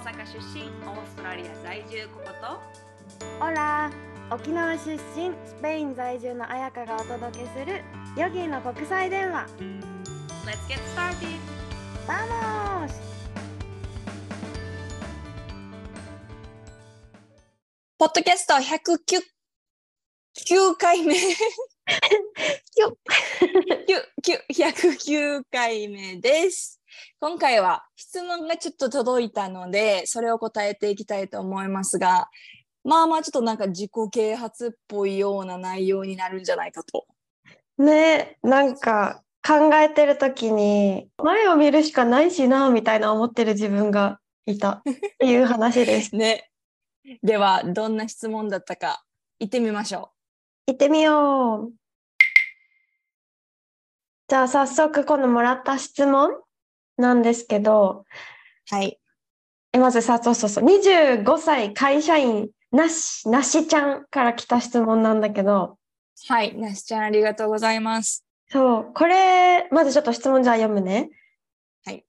阪出身オーストラリア在住ココと？オラ沖縄出身スペイン在住の彩香がお届けするヨギの国際電話 Let's get started! ¡Vamos! ポッドキャスト109 9回目 よ109回目です。今回は質問がちょっと届いたので、それを答えていきたいと思いますが、まあまあちょっとなんか自己啓発っぽいような内容になるんじゃないかと。ねなんか考えてる時に前を見るしかないしなみたいな思ってる自分がいたっていう話です。ね。では、どんな質問だったか、行ってみましょ行ってみよう。じゃあ早速このもらった質問なんですけど、う。はい。えまずさ、そうそうそう、25歳会社員なし、なしちゃんから来た質問なんだけど、はい。なしちゃん、ありがとうございます。そう、これ、まずちょっと質問じゃあ読むね。はい。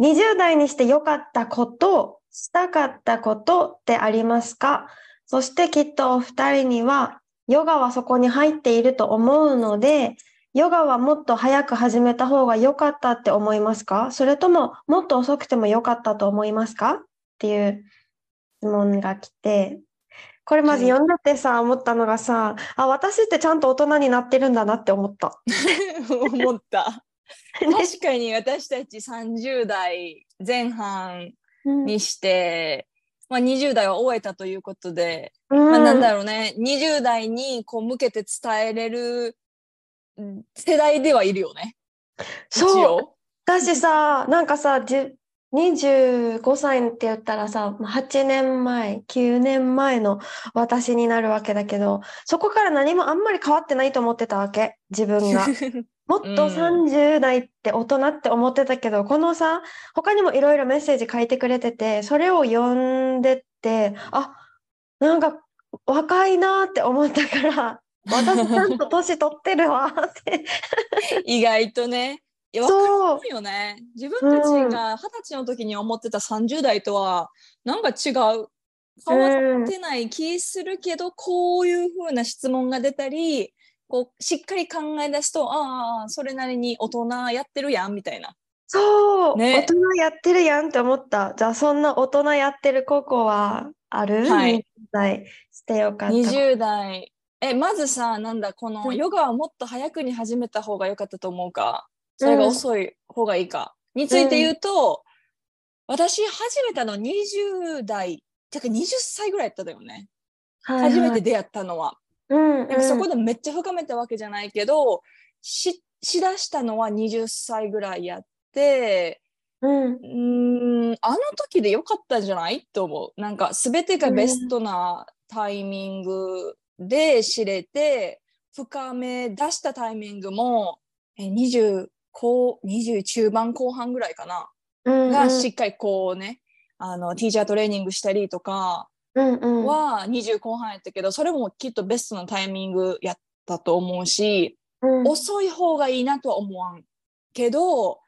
20代にして良かったこと、したかったことってありますか？そしてきっとお二人には、ヨガはそこに入っていると思うので、ヨガはもっと早く始めた方が良かったって思いますか？それとも、もっと遅くても良かったと思いますか？っていう質問が来て、これまずはい。読んでてさ、思ったのがさ、あ、私ってちゃんと大人になってるんだなって思った。思った。確かに私たち30代前半うんにして、まあ、20代は終えたということで、うん。まあ、なんだろうね。20代にこう向けて伝えれるうん世代ではいるよね。一そう。応だしさ、なんかさ、じ25歳って言ったらさ、まあ8年前、9年前の私になるわけだけど、そこから何もあんまり変わってないと思ってたわけ、自分が。もっとうん30代って大人って思ってたけど、このさ、他にもいろいろメッセージ書いてくれてて、それを読んでって、あ、なんか若いなって思ったから、私ちゃんと年取ってるわって。意外とね。いや、わかそう。るよね。自分たちが二十歳の時に思ってた30代とは、なんか違う。変わってない気するけど、こういう風な質問が出たり、こう、しっかり考え出すと、ああ、それなりに大人やってるやん、みたいな。そう、ね大人やってるやんって思った。じゃあそんな大人やってる高校はある？はい20代してよかった。20代。え、まずさ、なんだ、このうんヨガはもっと早くに始めた方が良かったと思うか、それが遅い方がいいか、について言うと、私始めたの20代、てか20歳ぐらいやっただよね。はいはい。初めて出会ったのは。うんなんかそこで、でめっちゃ深めたわけじゃないけど、し、しだしたのは20歳ぐらいやって、うん、ん、あの時で良かったんじゃない？と思う。なんか全てがベストなタイミングで知れて、深め出したタイミングも、え20後、20中盤後半ぐらいかな。うん、がしっかりこうね、あの、ティーチャートレーニングしたりとかうん、うん、は20後半やったけど、それもきっとベストなタイミングやったと思うし、うん、遅い方がいいなとは思わんけど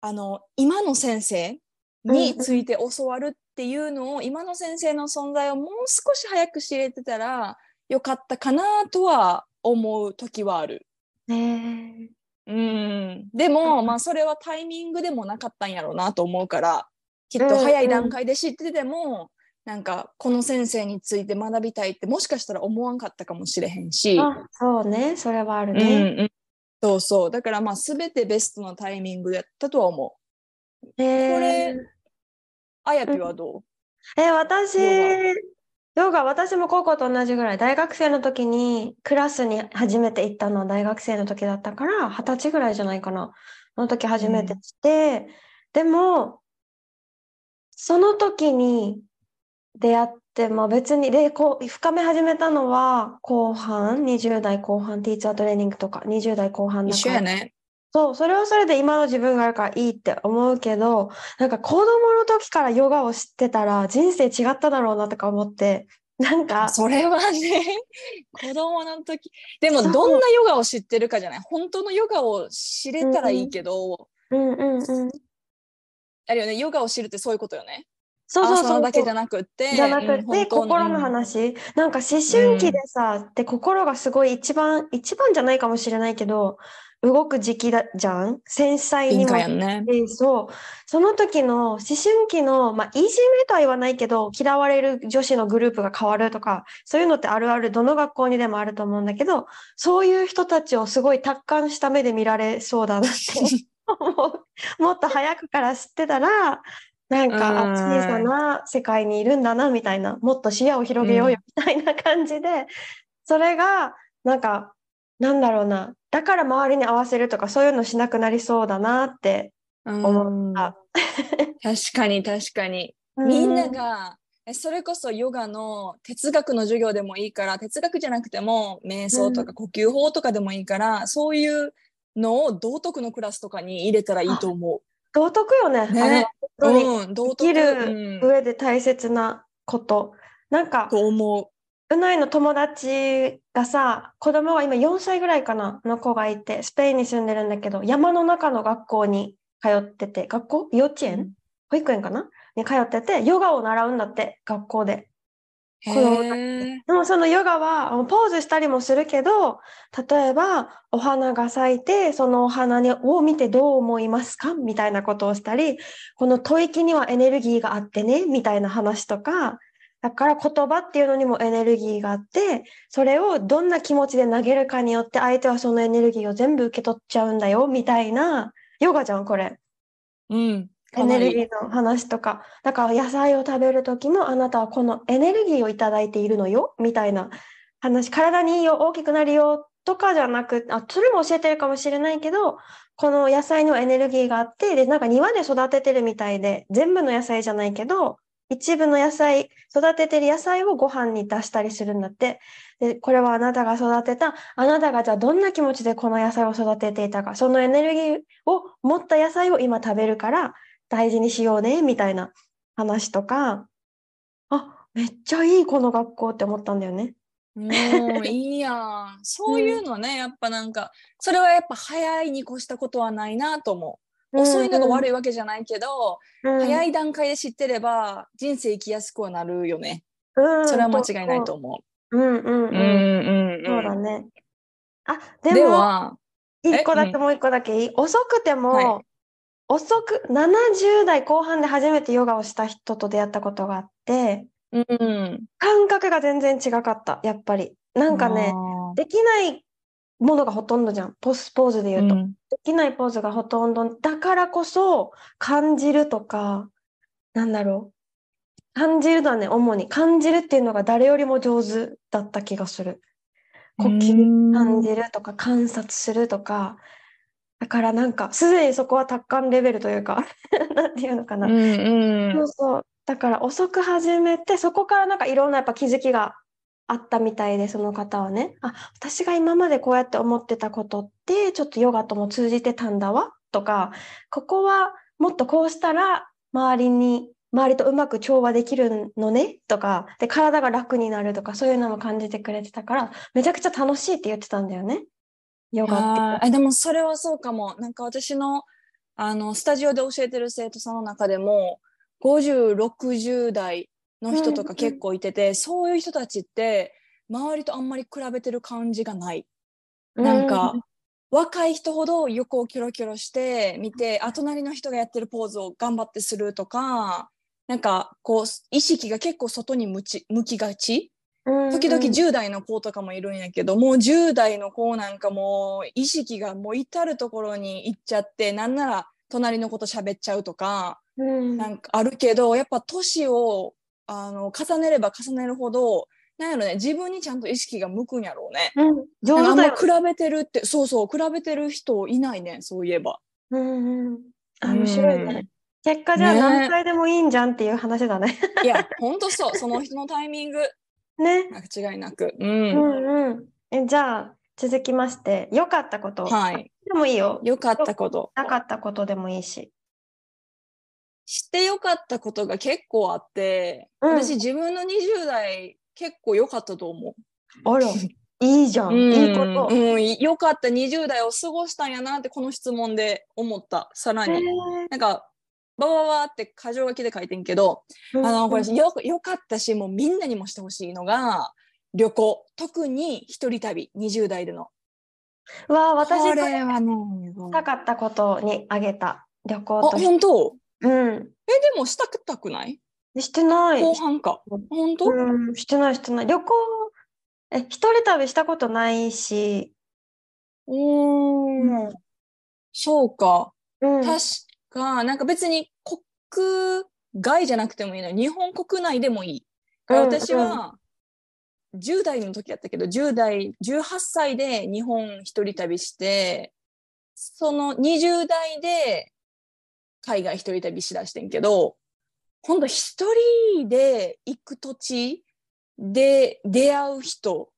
あの今の先生について教わるっていうのを、今の先生の存在をもう少し早く知れてたらよかったかなとは思う時はある。ねうんでも、うんまあそれはタイミングでもなかったんやろうなと思うからきっと早い段階で知ってても、なんかこの先生について学びたいってもしかしたら思わんかったかもしれへんし。あ、そうね、それはあるうんね。うん、そうそう。だからまあ全てベストのタイミングやったとは思う。ねこれあやぴはどえ、私、ヨガ、私も高校と同じぐらい、大学生の時にクラスに初めて行ったのは大学生の時だったから、二十歳ぐらいじゃないかな。その時初めてして、でも、その時に出会って、まあ別に、で、こう、深め始めたのは後半、20代後半、ティーチャートレーニングとか、20代後半だから。一緒やね。そう、それはそれで今の自分があるからいいって思うけど、なんか子供の時からヨガを知ってたら人生違っただろうなとか思って、なんか、それはね、子供の時。でもどんなヨガを知ってるかじゃない。本当のヨガを知れたらいいけど、うんうんうん。あるよね、ヨガを知るってそういうことよね。そうそうそうだけじゃなくってじゃなくて、心の話。なんか思春期でさ、で心がすごい一番、一番じゃないかもしれないけど、動く時期だじゃん？繊細うん、にもね。でそう。その時の思春期の、まあ、いじめとは言わないけど、嫌われる女子のグループが変わるとか、そういうのってあるある、どの学校にでもあると思うんだけど、そういう人たちをすごい達観した目で見られそうだなって思う。もっと早くから知ってたら、なんか、小さな世界にいるんだな、みたいな、もっと視野を広げようよ、みたいな感じで、それが、なんか、なんだろうな、だから周りに合わせるとか、そういうのしなくなりそうだなって思った。確かに確かに。みんながえそれこそヨガの哲学の授業でもいいから哲学じゃなくても瞑想とか呼吸法とかでもいいから、そういうのを道徳のクラスとかに入れたらいいと思道徳よね。ねう。ん、道生徳きるうん上で大切なこと。なんか、と思うないの友達がさ、子供が今4歳ぐらいかな、の子がいて、スペインに住んでるんだけど、山の中の学校に通ってて、学校？幼稚園、うん。保育園かな？に通ってて、ヨガを習うんだって、学校で。でもそのヨガはポーズしたりもするけど、例えばお花が咲いて、そのお花にを見てどう思いますか？みたいなことをしたり、この吐息にはエネルギーがあってね、みたいな話とか、だから言葉っていうのにもエネルギーがあって、それをどんな気持ちで投げるかによって相手はそのエネルギーを全部受け取っちゃうんだよ、みたいな、ヨガじゃん、これ。うん。エネルギー。ーの話とか。だから野菜を食べる時のあなたはこのエネルギーをいただいているのよみたいな話。体にいいよ、大きくなるよとかじゃなく、あ、それも教えてるかもしれないけど、この野菜のエネルギーがあって、で、なんか庭で育ててるみたいで、全部の野菜じゃないけど、一部の野菜、育ててる野菜をご飯に出したりするんだって。で、これはあなたが育てた、あなたがじゃあどんな気持ちでこの野菜を育てていたか、そのエネルギーを持った野菜を今食べるから大事にしようね、みたいな話とか、あ、めっちゃいいこの学校って思ったんだよね。もういいやん。そういうのね、やっぱなんか、それはやっぱ早いに越したことはないなと思う。遅いのが悪いわけじゃないけど、早い、い段階で知ってれば人生生きやすくはなるよね。うんそれは間違いないと思うんうんう。うん。んそうだね。あ、ででも、は、一個だえけもう一個だけいい？遅くても、はい遅く、70代後半で初めてヨガをした人と出会ったことがあって、うん。感覚が全然違かった、やっぱり。なんかね、あできないものがほとんどじゃん。ポスポーズでー、言うと。うんできないポーズがほとんど。だからこそ、感じるとか、なんだろう。感じるだね、主に。感じるっていうのが誰よりも上手だった気がする。呼吸うん感じるとか、観察するとか。だからなんか、すでにそこは達観レベルというか、なんていうのかな。うんうんそうそう。だから遅く始めて、そこからなんかいろんなやっぱ気づきがあったみたいで、その方はね。あ、私が今までこうやって思ってたことって、ちょっとヨガとも通じてたんだわ、とか、ここはもっとこうしたら、周りに、周りとうまく調和できるのね、とか、で、体が楽になるとか、そういうのも感じてくれてたから、めちゃくちゃ楽しいって言ってたんだよね。ヨガって。でもそれはそうかも。なんか私のあのスタジオで教えてる生徒さんの中でも50、60代の人とか結構いてて、そういう人たちって周りとあんまり比べてる感じがない。なんか、若い人ほど横をキョロキョロして見て、あ、隣の人がやってるポーズを頑張ってするとか、なんかこう意識が結構外に向ち向きがち。うん、時々うん10代の子とかもいるんやけど、もう10代の子なんかもう意識がもう至るところに行っちゃってなんなら隣の子と喋っちゃうとかうん。なんかあるけどやっぱ年をあの重ねれば重ねるほどなんやろね自分にちゃんと意識が向くんやろうね。うん、上手だ比べてるってそうそう比べてる人いないねそういえば。うんうん。あ、面白いね。うん結果じゃあね何歳でもいいんじゃんっていう話だね。いやほんとそうその人のタイミングね。間違いなく。う、うんんうん。え、じゃあ続きまして、良かったこと。はいでもいいよ。よかったこと。なかったことでもいいし。してよかったことが結構あって、うん私自分の20代結構良かったと思う。あら、いいじゃん。いいこと。うん、うん良かった20代を過ごしたんやなってこの質問で思った。さらへに。なんかバババって箇条書きで書いてんけど、あの、これよ、よかったし、もうみんなにもしてほしいのが、旅行。特に一人旅、20代での。うわあ、私ここれれはね、したかったことにあげた。旅行あ、と。本当？うん。え、でもしたくたくない？してない。後半か。本当、うん、してない、してない。旅行、え、一人旅したことないし、うーん。そうか。うん。確か、なんか別に国外じゃなくてもいいのよ。日本国内でもいい。うん私は、10代の時やったけど、10代、18歳で日本一人旅して、その20代で海外一人旅しだしてんけど、今度一人で行く土地で出会う人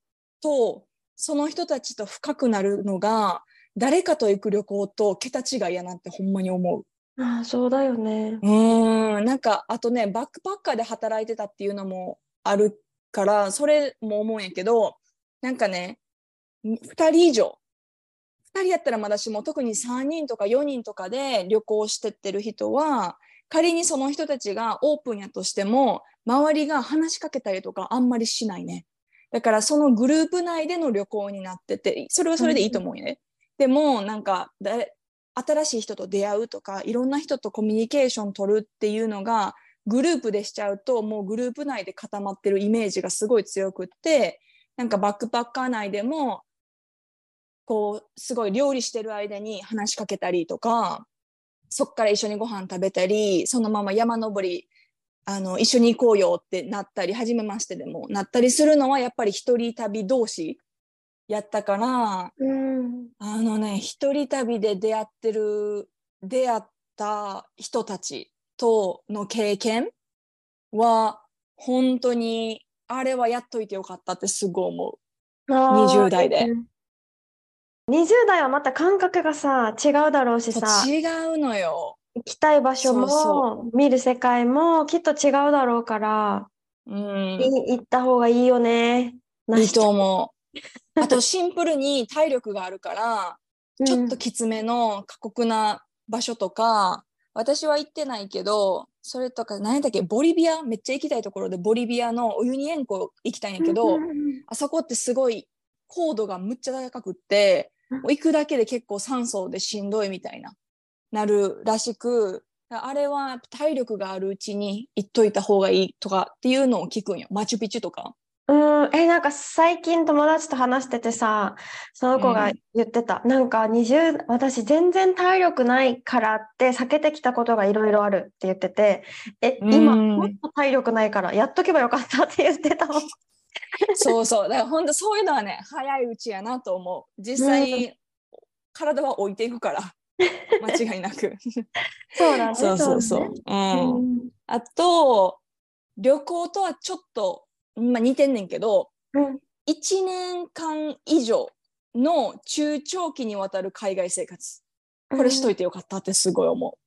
と、その人たちと深くなるのが、誰かと行く旅行と桁違いやなってほんまに思う。ああ、そうだよね。うーん、なんか、あとね、バックパッカーで働いてたっていうのもあるから、それも思うんやけど、なんかね、2人以上、2人やったらまだしも、特に3人とか4人とかで旅行してってる人は、仮にその人たちがオープンやとしても、周りが話しかけたりとかあんまりしないね。だからそのグループ内での旅行になってて、それはそれでいいと思うよね。でも、なんか、新しい人と出会うとかいろんな人とコミュニケーション取るっていうのがグループでしちゃうともうグループ内で固まってるイメージがすごい強くってなんかバックパッカー内でもこうすごい料理してる間に話しかけたりとかそっから一緒にご飯食べたりそのまま山登りあの一緒に行こうよってなったり初めましてでもなったりするのはやっぱり一人旅同士やったからうん。あのね、一人旅で出会ってる、出会った人たちとの経験は、本当に、あれはやっといてよかったってすごい思あー20代で。20代はまた感覚がさ、違うだろうしう。さ、違うのよ。行きたい場所も、見る世界もきっと違うだろうから、うん。い行った方がいいよね。いいと思う。あと、シンプルに体力があるから、ちょっとうんきつめの過酷な場所とか、私は行ってないけど、それとか、何やっけ、ボリビア、めっちゃ行きたいところで、ボリビアのオユニ塩湖行きたいんやけど、うんうんうんあそこってすごい高度がむっちゃ高くって、うんもう行くだけで結構酸素でしんどいみたいな、なるらしく、あれは体力があるうちに行っといた方がいいとかっていうのを聞くんよ。マチュピチュとか。うん、え、なんか最近友達と話しててさ、その子が言ってた。なんか20、私全然体力ないからって避けてきたことがいろいろあるって言ってて、え、今うんもっと体力ないからやっとけばよかったって言ってたもん。そうそう。だから本当そういうのはね、早いうちやなと思う。実際に体は置いていくから、間違いなく。そうだね、そうそうそう。だねうん。うんあと、旅行とはちょっと、まあ、似てんねんけど、うん1年間以上の中長期にわたる海外生活。これしといてよかったってすごい思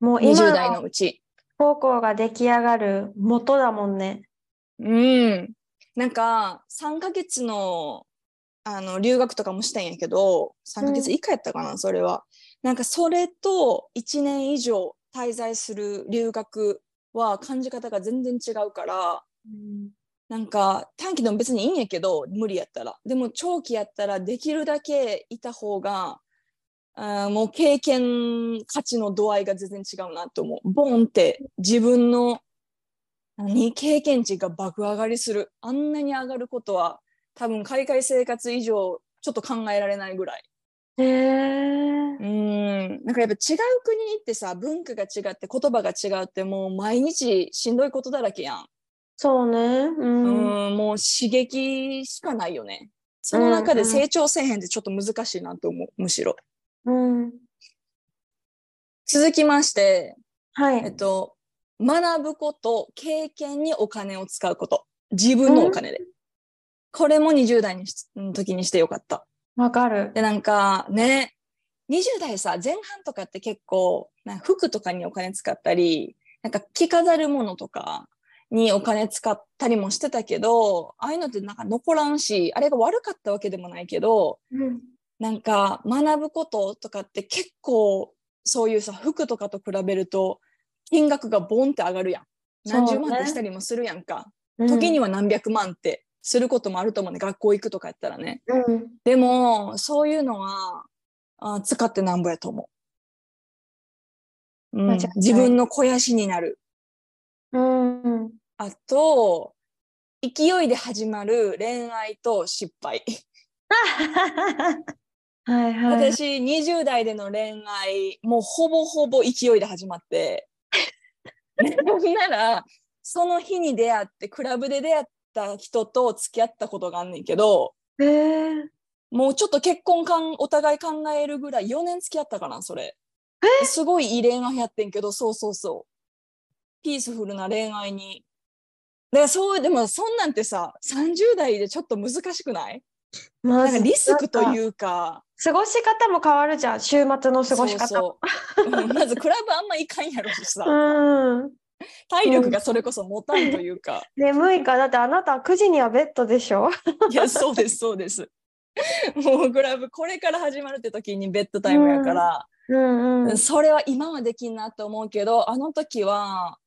う。もう今20代のうち。高校が出来上がる元だもんね。うん。なんか、3ヶ月の、あの、留学とかもしたんやけど、3ヶ月以下やったかな、それは。なんか、それと1年以上滞在する留学は感じ方が全然違うから、なんか短期でも別にいいんやけど無理やったら。でも長期やったらできるだけいた方があーもう経験価値の度合いが全然違うなと思う。ボンって自分の何経験値が爆上がりするあんなに上がることは多分海外生活以上ちょっと考えられないぐらいへえ。うんなんかやっぱ違う国に行ってさ文化が違って言葉が違うってもう毎日しんどいことだらけやんそうね。うん。うん、もう刺激しかないよね。その中で成長せえへんってちょっと難しいなと思う、むしろ。うん。続きまして、はい。えっと、学ぶこと、経験にお金を使うこと。自分のお金で。これも20代の時にしてよかった。わかる。で、なんかね、20代さ、前半とかって結構、服とかにお金使ったり、なんか着飾るものとかにお金使ったりもしてたけど、ああいうのってなんか残らんし、あれが悪かったわけでもないけど、うん。なんか学ぶこととかって結構そういうさ、服とかと比べると金額がボンって上がるやん。何十万ってしたりもするやんか。うん時には何百万ってすることもあると思うね。学校行くとかやったらね。うんでも、そういうのは、あ使ってなんぼやと思う。うん自分の肥やしになる。うんあと、勢いで始まる恋愛と失敗。はいはい。私、20代での恋愛、もうほぼほぼ勢いで始まって。なんなら、その日に出会って、クラブで出会った人と付き合ったことがあんねんけど、えー、もうちょっと結婚かんお互い考えるぐらい4年付き合ったかなそれ。すごいいい恋愛やってんけどそうそうそう。ピースフルな恋愛に。でそうでもそんなんてさ30代でちょっと難しくない？まなんかリスクとう。いうか過ごし方も変わるじゃん、週末の過ごし方。そうそう。うんまずクラブあんま行かんやろしさ。うん。体力がそれこそ持たんというか。眠いか。だってあなた9時にはベッドでしょ？いやそうですそうです。もうクラブこれから始まるって時にベッドタイムやから、うんうん。それは今はできんなと思うけどあの時は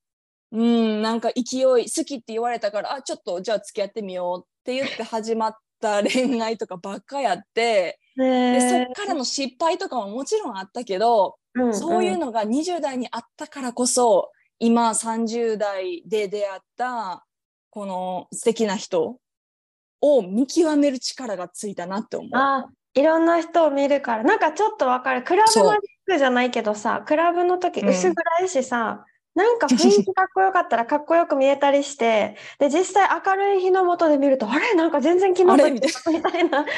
うんなんか勢い好きって言われたからあちょっとじゃあ付き合ってみようって言って始まった恋愛とかばっかやってでそっからの失敗とかももちろんあったけど、のそういうのが20代にあったからこそ今30代で出会ったこの素敵な人を見極める力がついたなって思う。あいろんな人を見るから。なんかちょっとわかる。クラブのリスクじゃないけどさクラブの時うん。薄暗いしさ、なんか雰囲気かっこよかったらかっこよく見えたりしてで実際明るい日の下で見るとあれ？なんか全然昨日とみたいな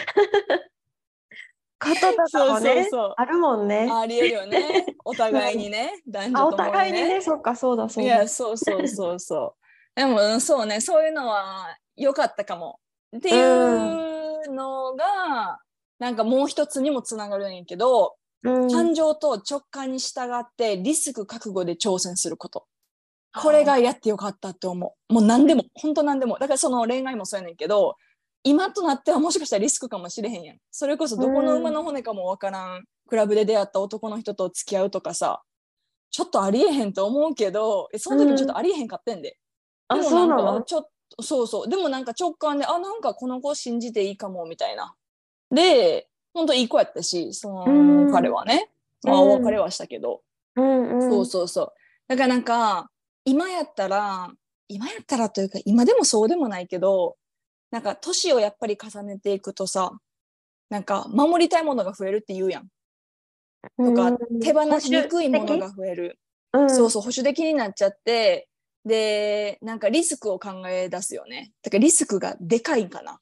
こととかもねそう。あるもんね。ありえるよね。お互いにね。男あお女ともに互いにね。ねそっかそうだそうだいや、そうそうそうそう。でも、うんそうね、そういうのは良かったかも。っていうのが、なんかもう一つにもつながるんやけど、うん感情と直感に従ってリスク覚悟で挑戦すること。これがやってよかったって思う。もう何でも、本当何でも。だからその恋愛もそうやねんけど、今となってはもしかしたらリスクかもしれへんやん。それこそどこの馬の骨かもわからん、クラブで出会った男の人と付き合うとかさ、ちょっとありえへんと思うけど、えその時ちょっとありえへんかってんで。あでもそうなんかちょっと、そうそう。でもなんか直感で、あ、なんかこの子信じていいかも、みたいな。で、本当いい子やったし、そのうん彼はね。まあ、うんお別れはしたけど。うんうんそうそうそう。だからなんか、今やったら、今やったらというか、今でもそうでもないけど、なんか年をやっぱり重ねていくとさ、なんか守りたいものが増えるって言うやん。とか、うん手放しにくいもの保が増える。守的そうそう、保守的になっちゃって、で、なんかリスクを考え出すよね。だからリスクがでかいんかな。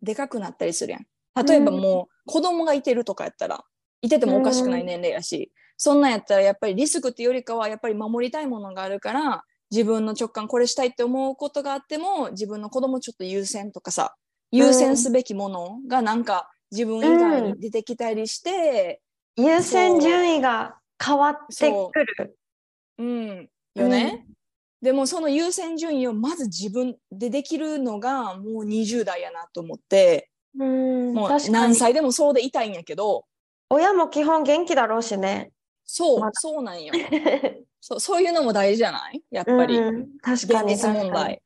でかくなったりするやん。例えばもう子供がいてるとかやったら、いててもおかしくない年齢やし、そんなんやったらやっぱりリスクっていうよりかはやっぱり守りたいものがあるから、自分の直感これしたいって思うことがあっても、自分の子供ちょっと優先とかさ、優先すべきものがなんか自分以外に出てきたりして、優先順位が変わってくる。うん、よね。でもその優先順位をまず自分でできるのがもう20代やなと思って、うん、もう。何歳でもそうでいたいんやけど、親も基本元気だろうしね。そう、まだそうなんよ そう。そういうのも大事じゃない？やっぱり。うん、確かに現実問確かに題。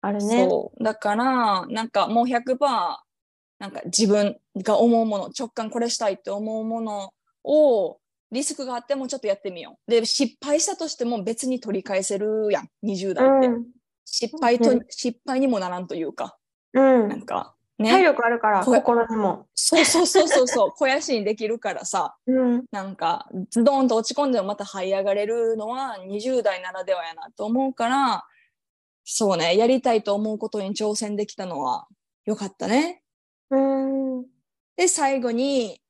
あるね。そう。だから、なんかもう100%、なんか自分が思うもの、直感これしたいって思うものを、リスクがあってもちょっとやってみよう。で、失敗したとしても別に取り返せるやん、20代って。うん失敗と、うん失敗にもならんというか、うんなんか、体ね。力あるから、心にも。そうそうそうそうそう、肥やしにできるからさ、うん、なんか、ズドンと落ち込んでもまた這い上がれるのは20代ならではやなと思うから、そうね、やりたいと思うことに挑戦できたのはよかったね。うん、で、最後に、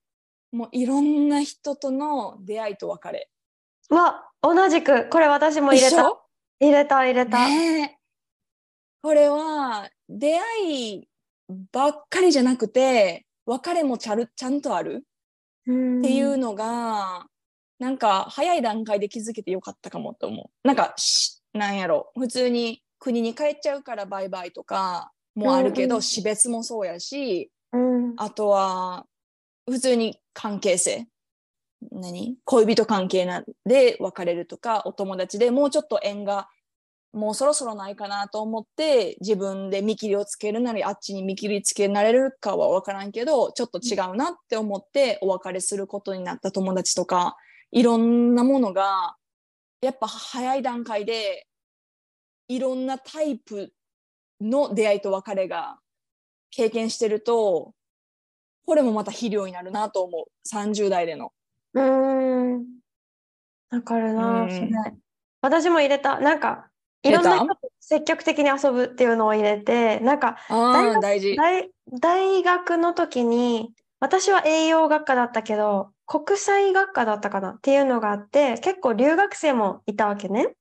もういろんな人との出会いと別れ。うわ、同じく、これ私も入れた。入れた、入れた。ねえこれは、出会いばっかりじゃなくて、別れもちゃるちゃんとあるうん。っていうのが、なんか早い段階で気づけてよかったかもと思う。なんかし、なんやろ、普通に国に帰っちゃうからバイバイとかもあるけど、うんうん。死別もそうやし、うん、あとは普通に関係性。何？恋人関係なで別れるとかお友達でもうちょっと縁がもうそろそろないかなと思って自分で見切りをつけるなりあっちに見切りつけられるかは分からんけどちょっと違うなって思ってお別れすることになった友達とかいろんなものがやっぱ早い段階でいろんなタイプの出会いと別れが経験してるとこれもまた肥料になるなと思う30代での。うーん。わかるな、うん。私も入れた。なんか、いろんな人と積極的に遊ぶっていうのを入れて、なんか、大学の時に、私は栄養学科だったけど、国際学科だったかな？っていうのがあって、結構留学生もいたわけね。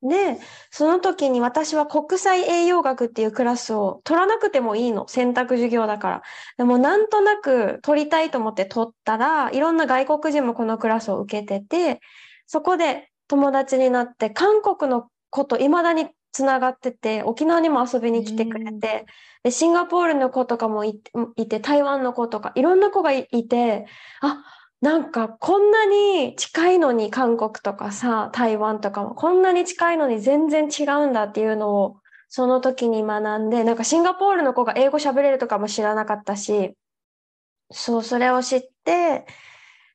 で、その時に私は国際栄養学っていうクラスを取らなくてもいいの。選択授業だから。でもなんとなく取りたいと思って取ったら、いろんな外国人もこのクラスを受けてて、そこで友達になって、韓国の子と未だにつながってて、沖縄にも遊びに来てくれて、で、シンガポールの子とかもいて、台湾の子とか、いろんな子がいいて、あ、なんかこんなに近いのに韓国とかさ、台湾とかもこんなに近いのに全然違うんだっていうのをその時に学んで、なんかシンガポールの子が英語喋れるとかも知らなかったし、そう、それを知って、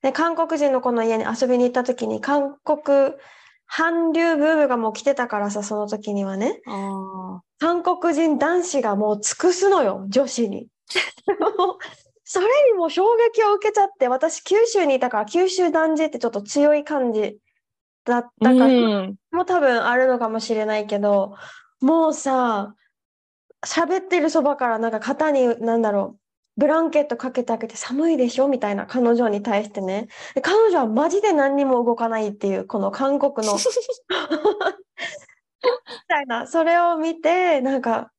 で、韓国人の子の家に遊びに行った時に韓国韓流ブームがもう来てたからさ、その時にはね。あ韓国人男子がもう尽くすのよ、女子に。それにも衝撃を受けちゃって、私九州にいたから、九州男児ってちょっと強い感じだったあ。から、うん。も多分あるのかもしれないけど、もうさ、喋ってるそばからなんか肩に、なんだろう、ブランケットかけてあげて寒いでしょみたいな彼女に対してね。で彼女はマジで何にも動かないっていう、この韓国のみたいな、それを見て、なんか、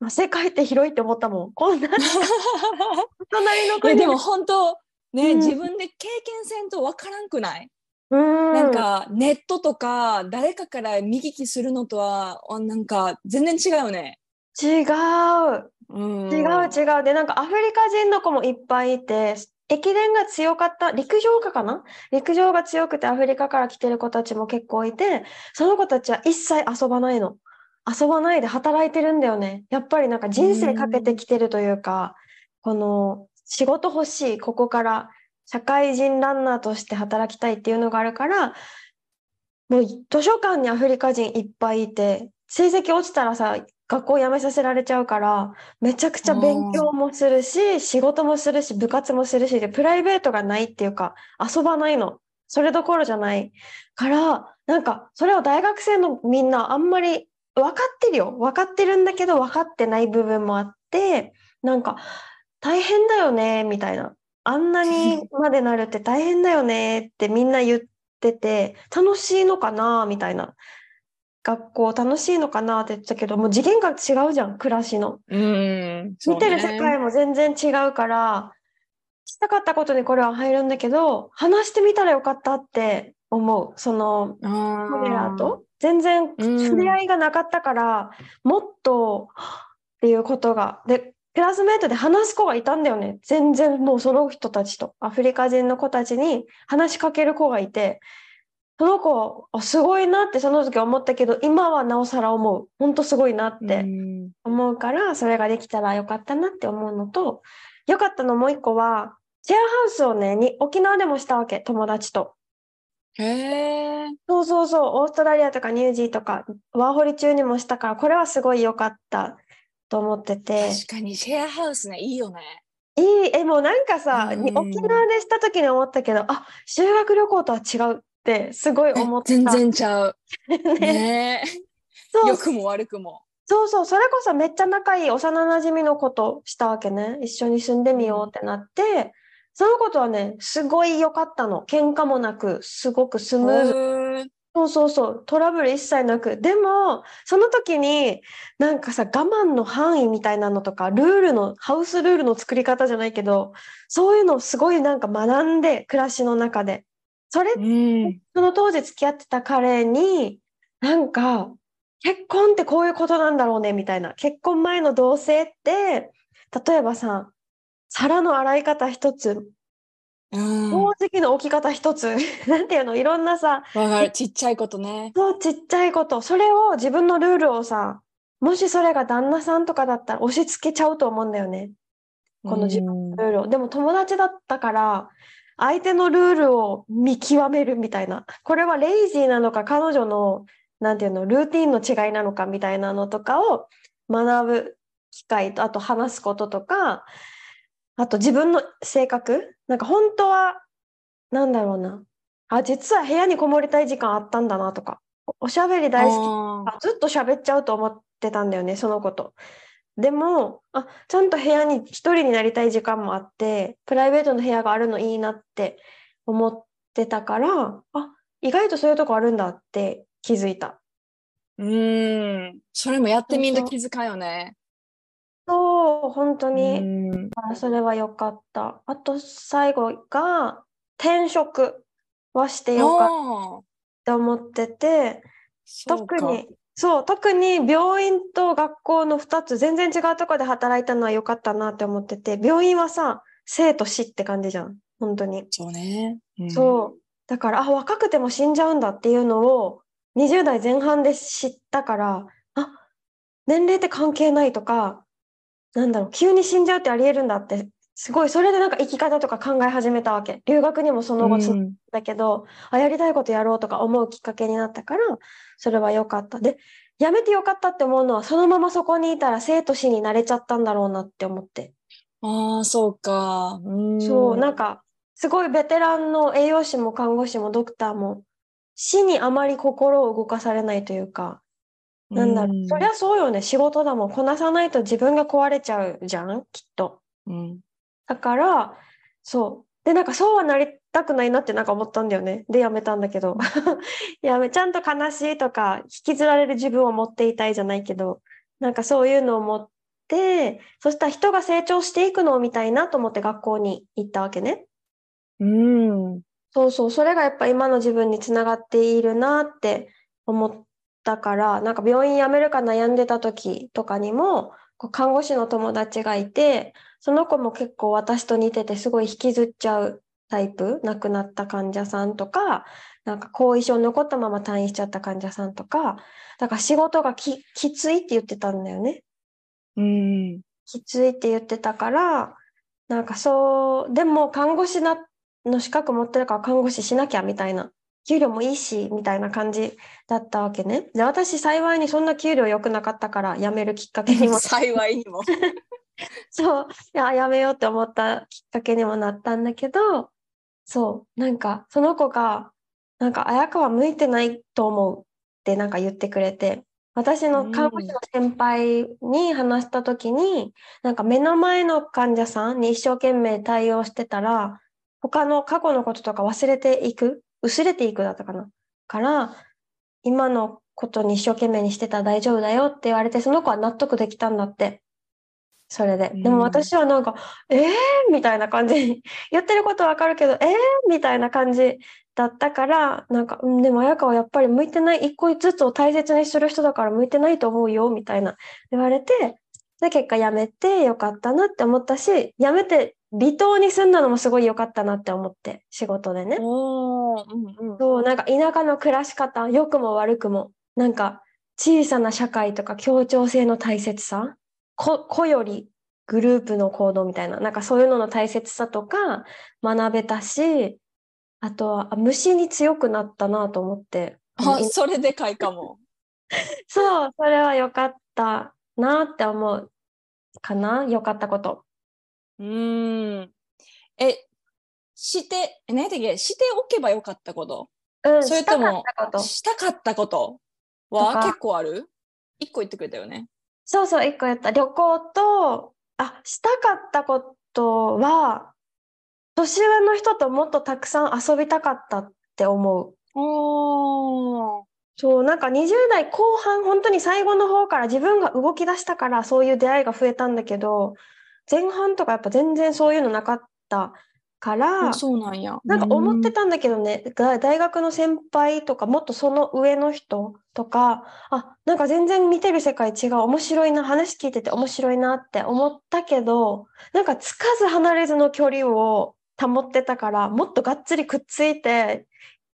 まあ、世界って広いって思ったもん。こんな隣の国でも本当ね、うん自分で経験せんとわからんくない、うん、なんかネットとか誰かから見聞きするのとはあなんか全然違うよね。違う。うん、違う違う。で、なんかアフリカ人の子もいっぱいいて、駅伝が強かった、陸上家かな？陸上が強くてアフリカから来てる子たちも結構いて、その子たちは一切遊ばないの。遊ばないで働いてるんだよね。やっぱりなんか人生かけてきてるというか、この仕事欲しい、ここから社会人ランナーとして働きたいっていうのがあるから、もう図書館にアフリカ人いっぱいいて、成績落ちたらさ、学校辞めさせられちゃうから、めちゃくちゃ勉強もするし、仕事もするし、部活もするし、で、プライベートがないっていうか、遊ばないの。それどころじゃない。から、なんか、それを大学生のみんなあんまり分かってるよ。分かってるんだけど、分かってない部分もあって、なんか、大変だよね、みたいな。あんなにまでなるって大変だよねってみんな言ってて、楽しいのかな、みたいな。学校楽しいのかなって言ってたけど、もう次元が違うじゃん、暮らしの。うん、そう見てるね世界も全然違うから、したかったことにこれは入るんだけど、話してみたらよかったって思う。その、あカメラーと全然うん触れ合いがなかったから、もっとっていうことが。で、クラスメートで話す子がいたんだよね。全然もうその人たちと、アフリカ人の子たちに話しかける子がいて、その子、あすごいなってその時思ったけど、今はなおさら思う。本当すごいなって。うん思うから、それができたらよかったなって思うのと、よかったのもう一個は、シェアハウスをね、に沖縄でもしたわけ、友達と。へえ。そうそうそう、オーストラリアとかニュージーとか、ワーホリ中にもしたから、これはすごい良かったと思ってて。確かにシェアハウスねいいよね。いい、え、もうなんかさ、うんに沖縄でした時に思ったけど、あ、修学旅行とは違うって、すごい思った。全然ちゃう。ね。ねそう良くも悪くも。そうそう、それこそめっちゃ仲いい幼馴染の子としたわけね。一緒に住んでみようってなって、そのことはね、すごい良かったの。喧嘩もなく、すごくスムーズ。そうそうそう、トラブル一切なく。でも、その時に、なんかさ、我慢の範囲みたいなのとか、ルールの、ハウスルールの作り方じゃないけど、そういうのをすごいなんか学んで、暮らしの中で。それうん。その当時付き合ってた彼に、なんか、結婚ってこういうことなんだろうね、みたいな。結婚前の同棲って、例えばさ、皿の洗い方一つうん。宝石の置き方一つ なんていうのいろんなさ。ちっちゃいことね。そうちっちゃいことそれを自分のルールをさもしそれが旦那さんとかだったら押し付けちゃうと思うんだよねこの自分。ルールをでも友達だったから相手のルールを見極めるみたいな。これはレイジーなのか彼女のなんていうのルーティンの違いなのかみたいなのとかを学ぶ機会とあと話すこととかあと自分の性格。なんか本当はなんだろうな。あ実は部屋にこもりたい時間あったんだなとか。おおしゃべり大好き。ずっと喋っちゃうと思ってたんだよね、そのこと。でも、あ、ちゃんと部屋に一人になりたい時間もあって、プライベートの部屋があるのいいなって思ってたから、あ、意外とそういうとこあるんだって気づいた。ーうん。それもやってみんと気づかんよね。そう、本当うに、それは良かった。あと最後が、転職はしてよかったああ。って思ってて、特に、そう、特に病院と学校の2つ、全然違うところで働いたのは良かったなって思ってて、病院はさ、生と死って感じじゃん、本当に。そうね。うんそう。だから、あ、若くても死んじゃうんだっていうのを、20代前半で知ったから、あ、年齢って関係ないとか、なんだろう、急に死んじゃうってありえるんだって、すごい、それでなんか生き方とか考え始めたわけ。留学にもその後つだけど、あ、やりたいことやろうとか思うきっかけになったから、それは良かった。で、やめて良かったって思うのは、そのままそこにいたら生と死になれちゃったんだろうなって思って。ああ、そうか。うん。そう、なんか、すごいベテランの栄養士も看護師もドクターも、死にあまり心を動かされないというか、なんだろう、そりゃそうよね、仕事だもん、こなさないと自分が壊れちゃうじゃん、きっと。うん。だから、そう。で、なんかそうはなりたくないなってなんか思ったんだよね。で、やめたんだけど。やめ、ちゃんと悲しいとか、引きずられる自分を持っていたいじゃないけど、なんかそういうのを持って、そしたら人が成長していくのを見たいなと思って学校に行ったわけね。うん。そうそう、それがやっぱ今の自分につながっているなって思ったから、なんか病院辞めるか悩んでた時とかにも、こう看護師の友達がいて、その子も結構私と似ててすごい引きずっちゃうタイプ、亡くなった患者さんとか、なんか後遺症残ったまま退院しちゃった患者さんとか、だから仕事がき、きついって言ってたんだよね。うん。きついって言ってたから、なんかそう、でも看護師なの資格持ってるから看護師しなきゃみたいな、給料もいいし、みたいな感じだったわけね。で、私幸いにそんな給料良くなかったから辞めるきっかけにも、幸いにも。そう、いや、辞めようって思ったきっかけにもなったんだけど、そう、なんかその子が、なんか綾香は向いてないと思うってなんか言ってくれて、私の看護師の先輩に話した時に、なんか目の前の患者さんに一生懸命対応してたら、他の過去のこととか忘れていく、薄れていくだったかな。から、今のことに一生懸命にしてたら大丈夫だよって言われて、その子は納得できたんだって。それで。でうんも私はなんか、えー？みたいな感じ。言ってることわかるけど、えー？みたいな感じだったから、なんか、うん、でも綾香はやっぱり向いてない、一個ずつを大切にする人だから向いてないと思うよ、みたいな言われて、で、結果辞めてよかったなって思ったし、辞めて離島に住んだのもすごい良かったなって思って、仕事でね。おー、うんうん。そう、なんか田舎の暮らし方、良くも悪くも、なんか小さな社会とか協調性の大切さ、個個よりグループの行動みたいな、なんかそういうのの大切さとか学べたし、あとはあ虫に強くなったなと思って、あ、それでかいかも。そう、それは良かったなって思うかな、良かったこと。うーん。え、して、え何だっけ？しておけばよかったこと？うん、それともしたかったこと。したかったことは結構ある？一個言ってくれたよね。そうそう、一個言った。旅行と、あ、したかったことは、年上の人ともっとたくさん遊びたかったって思う。おー。そう、なんか20代後半、本当に最後の方から自分が動き出したからそういう出会いが増えたんだけど、前半とかやっぱ全然そういうのなかったから、あそうなんや。なんか思ってた。たんだけどね、が大学の先輩とか、もっとその上の人とか、あ、なんか全然見てる世界違う、面白いな、話聞いてて面白いなって思ったけど、なんかつかず離れずの距離を保ってたからもっとがっつりくっついて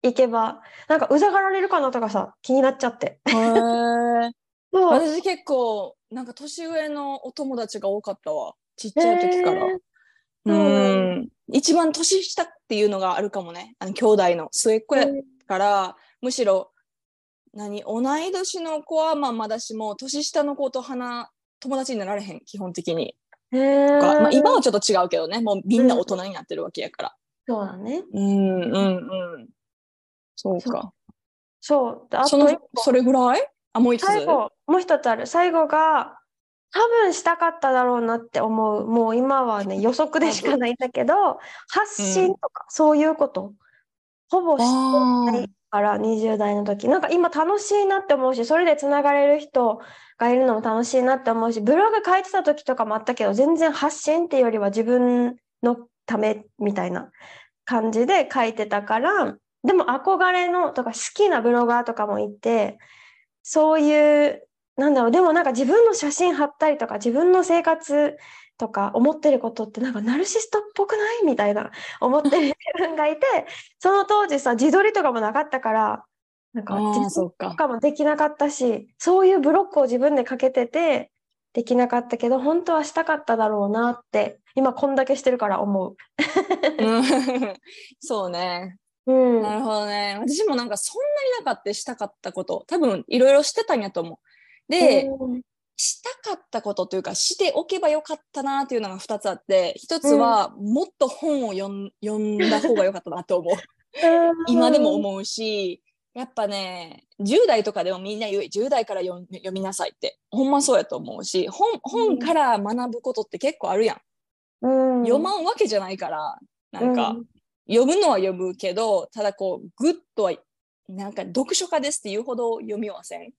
いけばなんかうざがられるかなとかさ気になっちゃって。へー そう私結構なんか年上のお友達が多かったわちっちゃい時から。へーううんん一番年下っていうのがあるかもねあの兄弟の末っ子やから、むしろ何同い年の子はまあまだしも年下の子と話友達になられへん基本的に。へまあ、今はちょっと違うけどねもうみんな大人になってるわけやから。そうだね。うんうんうん。そうか。そう。そのそれぐらい？あもう一つ？最後、もう一つある。最後が、多分したかっただろうなって思う。もう今はね、予測でしかないんだけど、発信とか、そういうこと。ほぼしてないあから、20代の時。なんか今楽しいなって思うし、それでつながれる人がいるのも楽しいなって思うし、ブログ書いてた時とかもあったけど、全然発信っていうよりは自分のためみたいな感じで書いてたから、でも憧れのとか好きなブロガーとかもいて、そういう、なんだろう、でもなんか自分の写真貼ったりとか、自分の生活とか思ってることってなんかナルシストっぽくないみたいな思ってる自分がいて、その当時さ、自撮りとかもなかったから、なんか自撮りとかもできなかったし、そういうブロックを自分でかけてて、できなかったけど、本当はしたかっただろうなって、今こんだけしてるから思う。うん そうね。うん。なるほどね。私もなんかそんなになかったしたかったこと、多分いろいろしてたんやと思う。で、うんしたかったことというか、しておけばよかったなっていうのが2つあって、1つはもっと本を読ん読んだ方がよかったなと思う。今でも思うし、やっぱね、10代とかでもみんな言う、10代から読みなさいって、ほんまそうやと思うし、本本から学ぶことって結構あるやん。うん、読まんわけじゃないから、なんか、うん読むのは読むけど、ただこう、ぐっとは、なんか読書家ですって言うほど読みはせん？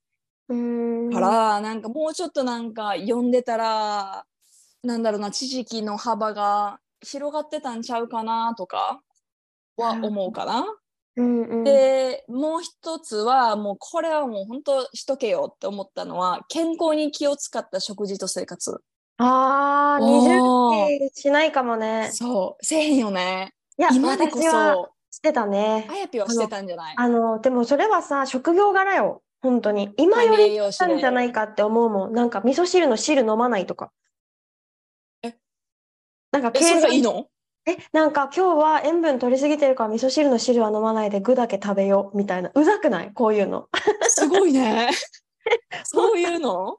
うん、から、なんかもうちょっとなんか読んでたら、なんだろうな、知識の幅が広がってたんちゃうかなとかは思うかな。うんうん、で、もう一つは、もうこれはもう本当しとけよって思ったのは、健康に気を使った食事と生活。ああ、おー20期しないかもね。そう、せえへんよね。いや、今でこそ、してたねあ。やぴはしてたんじゃない？あの、でもそれはさ、職業柄よ。本当に。今よりしたんじゃないかって思うもん。なんか味噌汁の汁飲まないとか。え？なんかえ、それがいいのの？え、なんか今日は塩分取りすぎてるから味噌汁の汁は飲まないで具だけ食べようみたいな。うざくない？こういうの。すごいね。そういうの？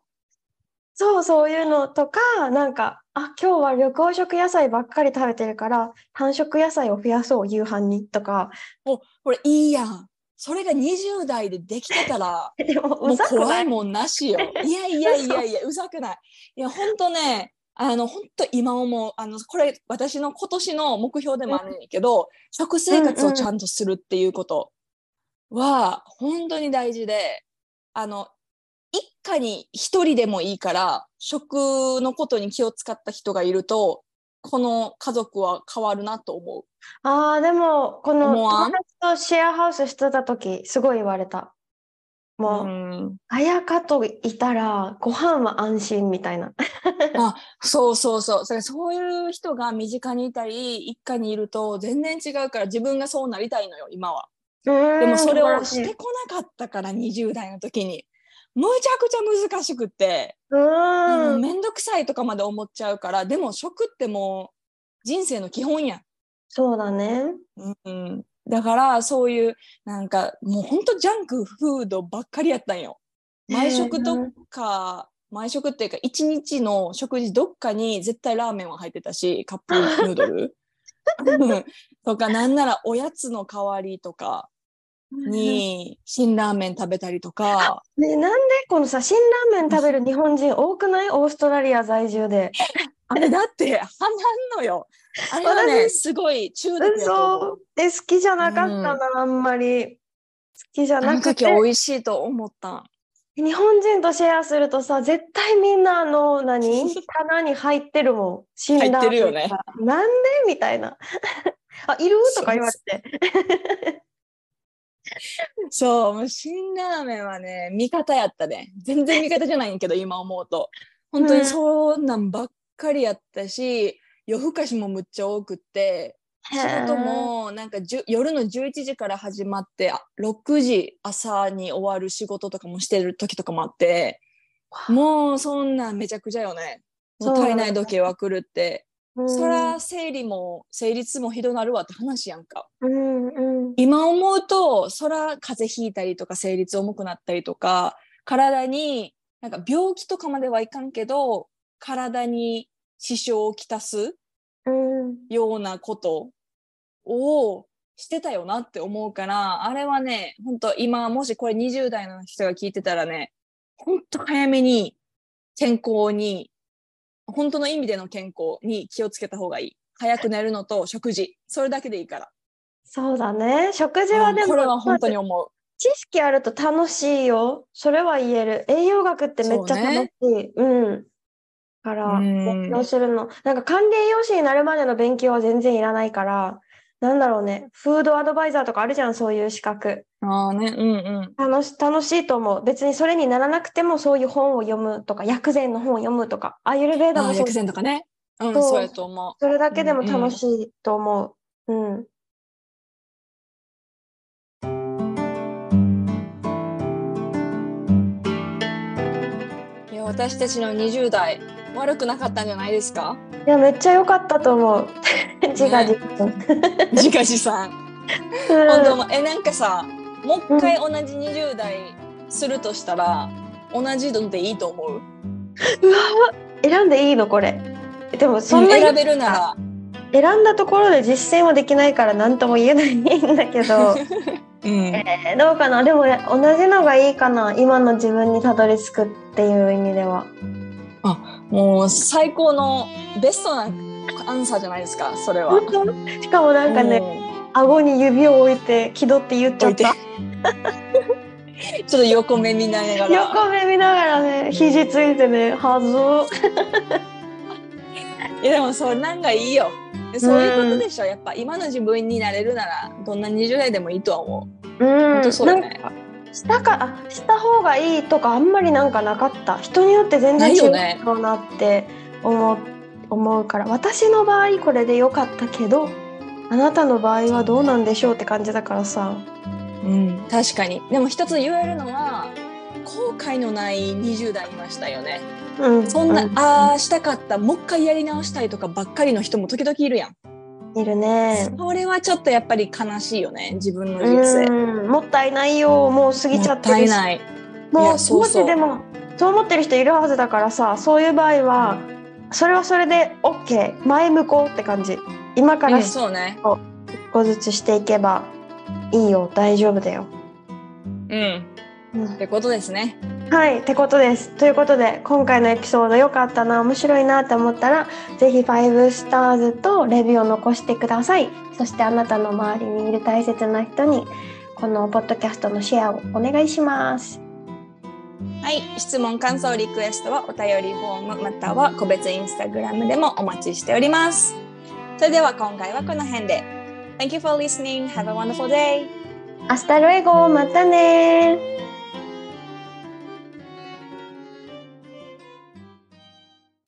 そう、そういうのとか、なんか、あ、今日は緑黄色野菜ばっかり食べてるから、単色野菜を増やそう、夕飯にとか。お、これいいやん。それが20代でできてたら、でも、もう怖いもんなしよ。いやいやいやいや、うざくない。いや、ほんとね、あの、ほんと今思う、あの、これ私の今年の目標でもあるんやけど、食生活をちゃんとするっていうことは、本当に大事で、あの、一家に一人でもいいから、食のことに気を使った人がいると、この家族は変わるなと思う。ああ、でも、この友達とシェアハウスしてた時、すごい言われた。もう、うん綾香といたら、ご飯は安心みたいな。そうそうそう。だからそういう人が身近にいたり、一家にいると全然違うから自分がそうなりたいのよ、今は。ででもそれをししてこなかったから、20代の時に。むちゃくちゃ難しくって、うーん。めんどくさいとかまで思っちゃうから、でも食ってもう人生の基本やん。そうだね。うん、だからそういうなんかもうほんとジャンクフードばっかりやったんよ。毎食とか、毎食っていうか一日の食事どっかに絶対ラーメンは入ってたしカップヌードルうん とかなんならおやつの代わりとかに辛ラーメン食べたりとかね、なんでこのさ、辛ラーメン食べる日本人多くない？オーストラリア在住で。あれだってはなんのよ。あれはねすごい中毒やと思う。嘘え、好きじゃなかったな、あんまり。好きじゃあのなくて。時美味しいと思ったん。日本人とシェアするとさ、絶対みんなあの、何？棚に入ってるもん。辛ラーメン入ってるよねがなんで？みたいな。あ、いる？とか言われて。そう、もう辛ラーメンはね、味方やったね。全然味方じゃないんやけど、今思うと。本当にそんなんばっかりやったし、夜更かしもむっちゃ多くって、仕事もなんか夜の11時から始まってあ6時朝に終わる仕事とかもしてる時とかもあってもうそんなんめちゃくちゃよね。もう体内時計は狂って、うんそら生理も生理痛もひどなるわって話やんか。うんうん。今思うとそら風邪ひいたりとか生理痛重くなったりとか体になんか病気とかまではいかんけど体に支障をきたすうん。ようなことをしてたよなって思うからあれはね本当今もしこれ20代の人が聞いてたらね本当早めに健康に本当の意味での健康に気をつけた方がいい早く寝るのと食事それだけでいいからそうだね。食事はでも、うんこれは本当に思う知識あると楽しいよ。それは言える。栄養学ってめっちゃ楽しい。うん。だから、うん勉強するの。なんか管理栄養士になるまでの勉強は全然いらないから、なんだろうね。フードアドバイザーとかあるじゃん、そういう資格。ああねうんうん楽し、楽しいと思う。別にそれにならなくてもそういう本を読むとか、薬膳の本を読むとか、アーユルベーダもそう薬。膳とかねうんそうそうやと思それだけでもうんうん楽しいと思う。うん。ういや私たちの20代悪くなかったんじゃないですか？いや、めっちゃ良かったと思う。自画自賛。自画自賛うん本当もえなんかさもう一回同じ20代するとしたら同じのでいいと思う？うわ選んでいいのこれ。でもそんな選べるなら。選んだところで実践はできないから何とも言えないんだけど、うん。えーどうかな？でもね同じのがいいかな？今の自分にたどり着くっていう意味では。もう最高のベストなアンサーじゃないですかそれは。しかもなんかね、顎に指を置いて気取って言っちゃった。ちょっと横目見ながら。横目見ながらね肘ついてねはず。いやでもそれなんかいいよ。そういうことでしょ、やっぱ今の自分になれるならどんな20代でもいいとは思う。うん。そうだね。したかあした方がいいとかあんまりなんかなかった。人によって全然違うなって思う思うから。私の場合これで良かったけどあなたの場合はどうなんでしょうって感じだからさ。うん。確かに。でも一つ言えるのは後悔のない20代いましたよね。うん。そんな、うああしたかった。もう一回やり直したいとかばっかりの人も時々いるやん。いるね。それはちょっとやっぱり悲しいよね自分の人生。うん。もったいないよ。もう過ぎちゃってもったるしいない。いもうやそうそう。もしでもそう思ってる人いるはずだからさそういう場合はそれはそれで OK 前向こうって感じ今からうん一そうね。個ずつしていけばいいよ。大丈夫だよ、うん。うん。ってことですね。はいってことです。ということで今回のエピソード良かったな面白いなって思ったらぜひ5スターズとレビューを残してください。そしてあなたの周りにいる大切な人にこのポッドキャストのシェアをお願いします。はい。質問感想リクエストはお便りフォームまたは個別インスタグラムでもお待ちしておりますそれでは今回はこの辺で Thank you for listening. Have a wonderful day. アスタルエゴまたね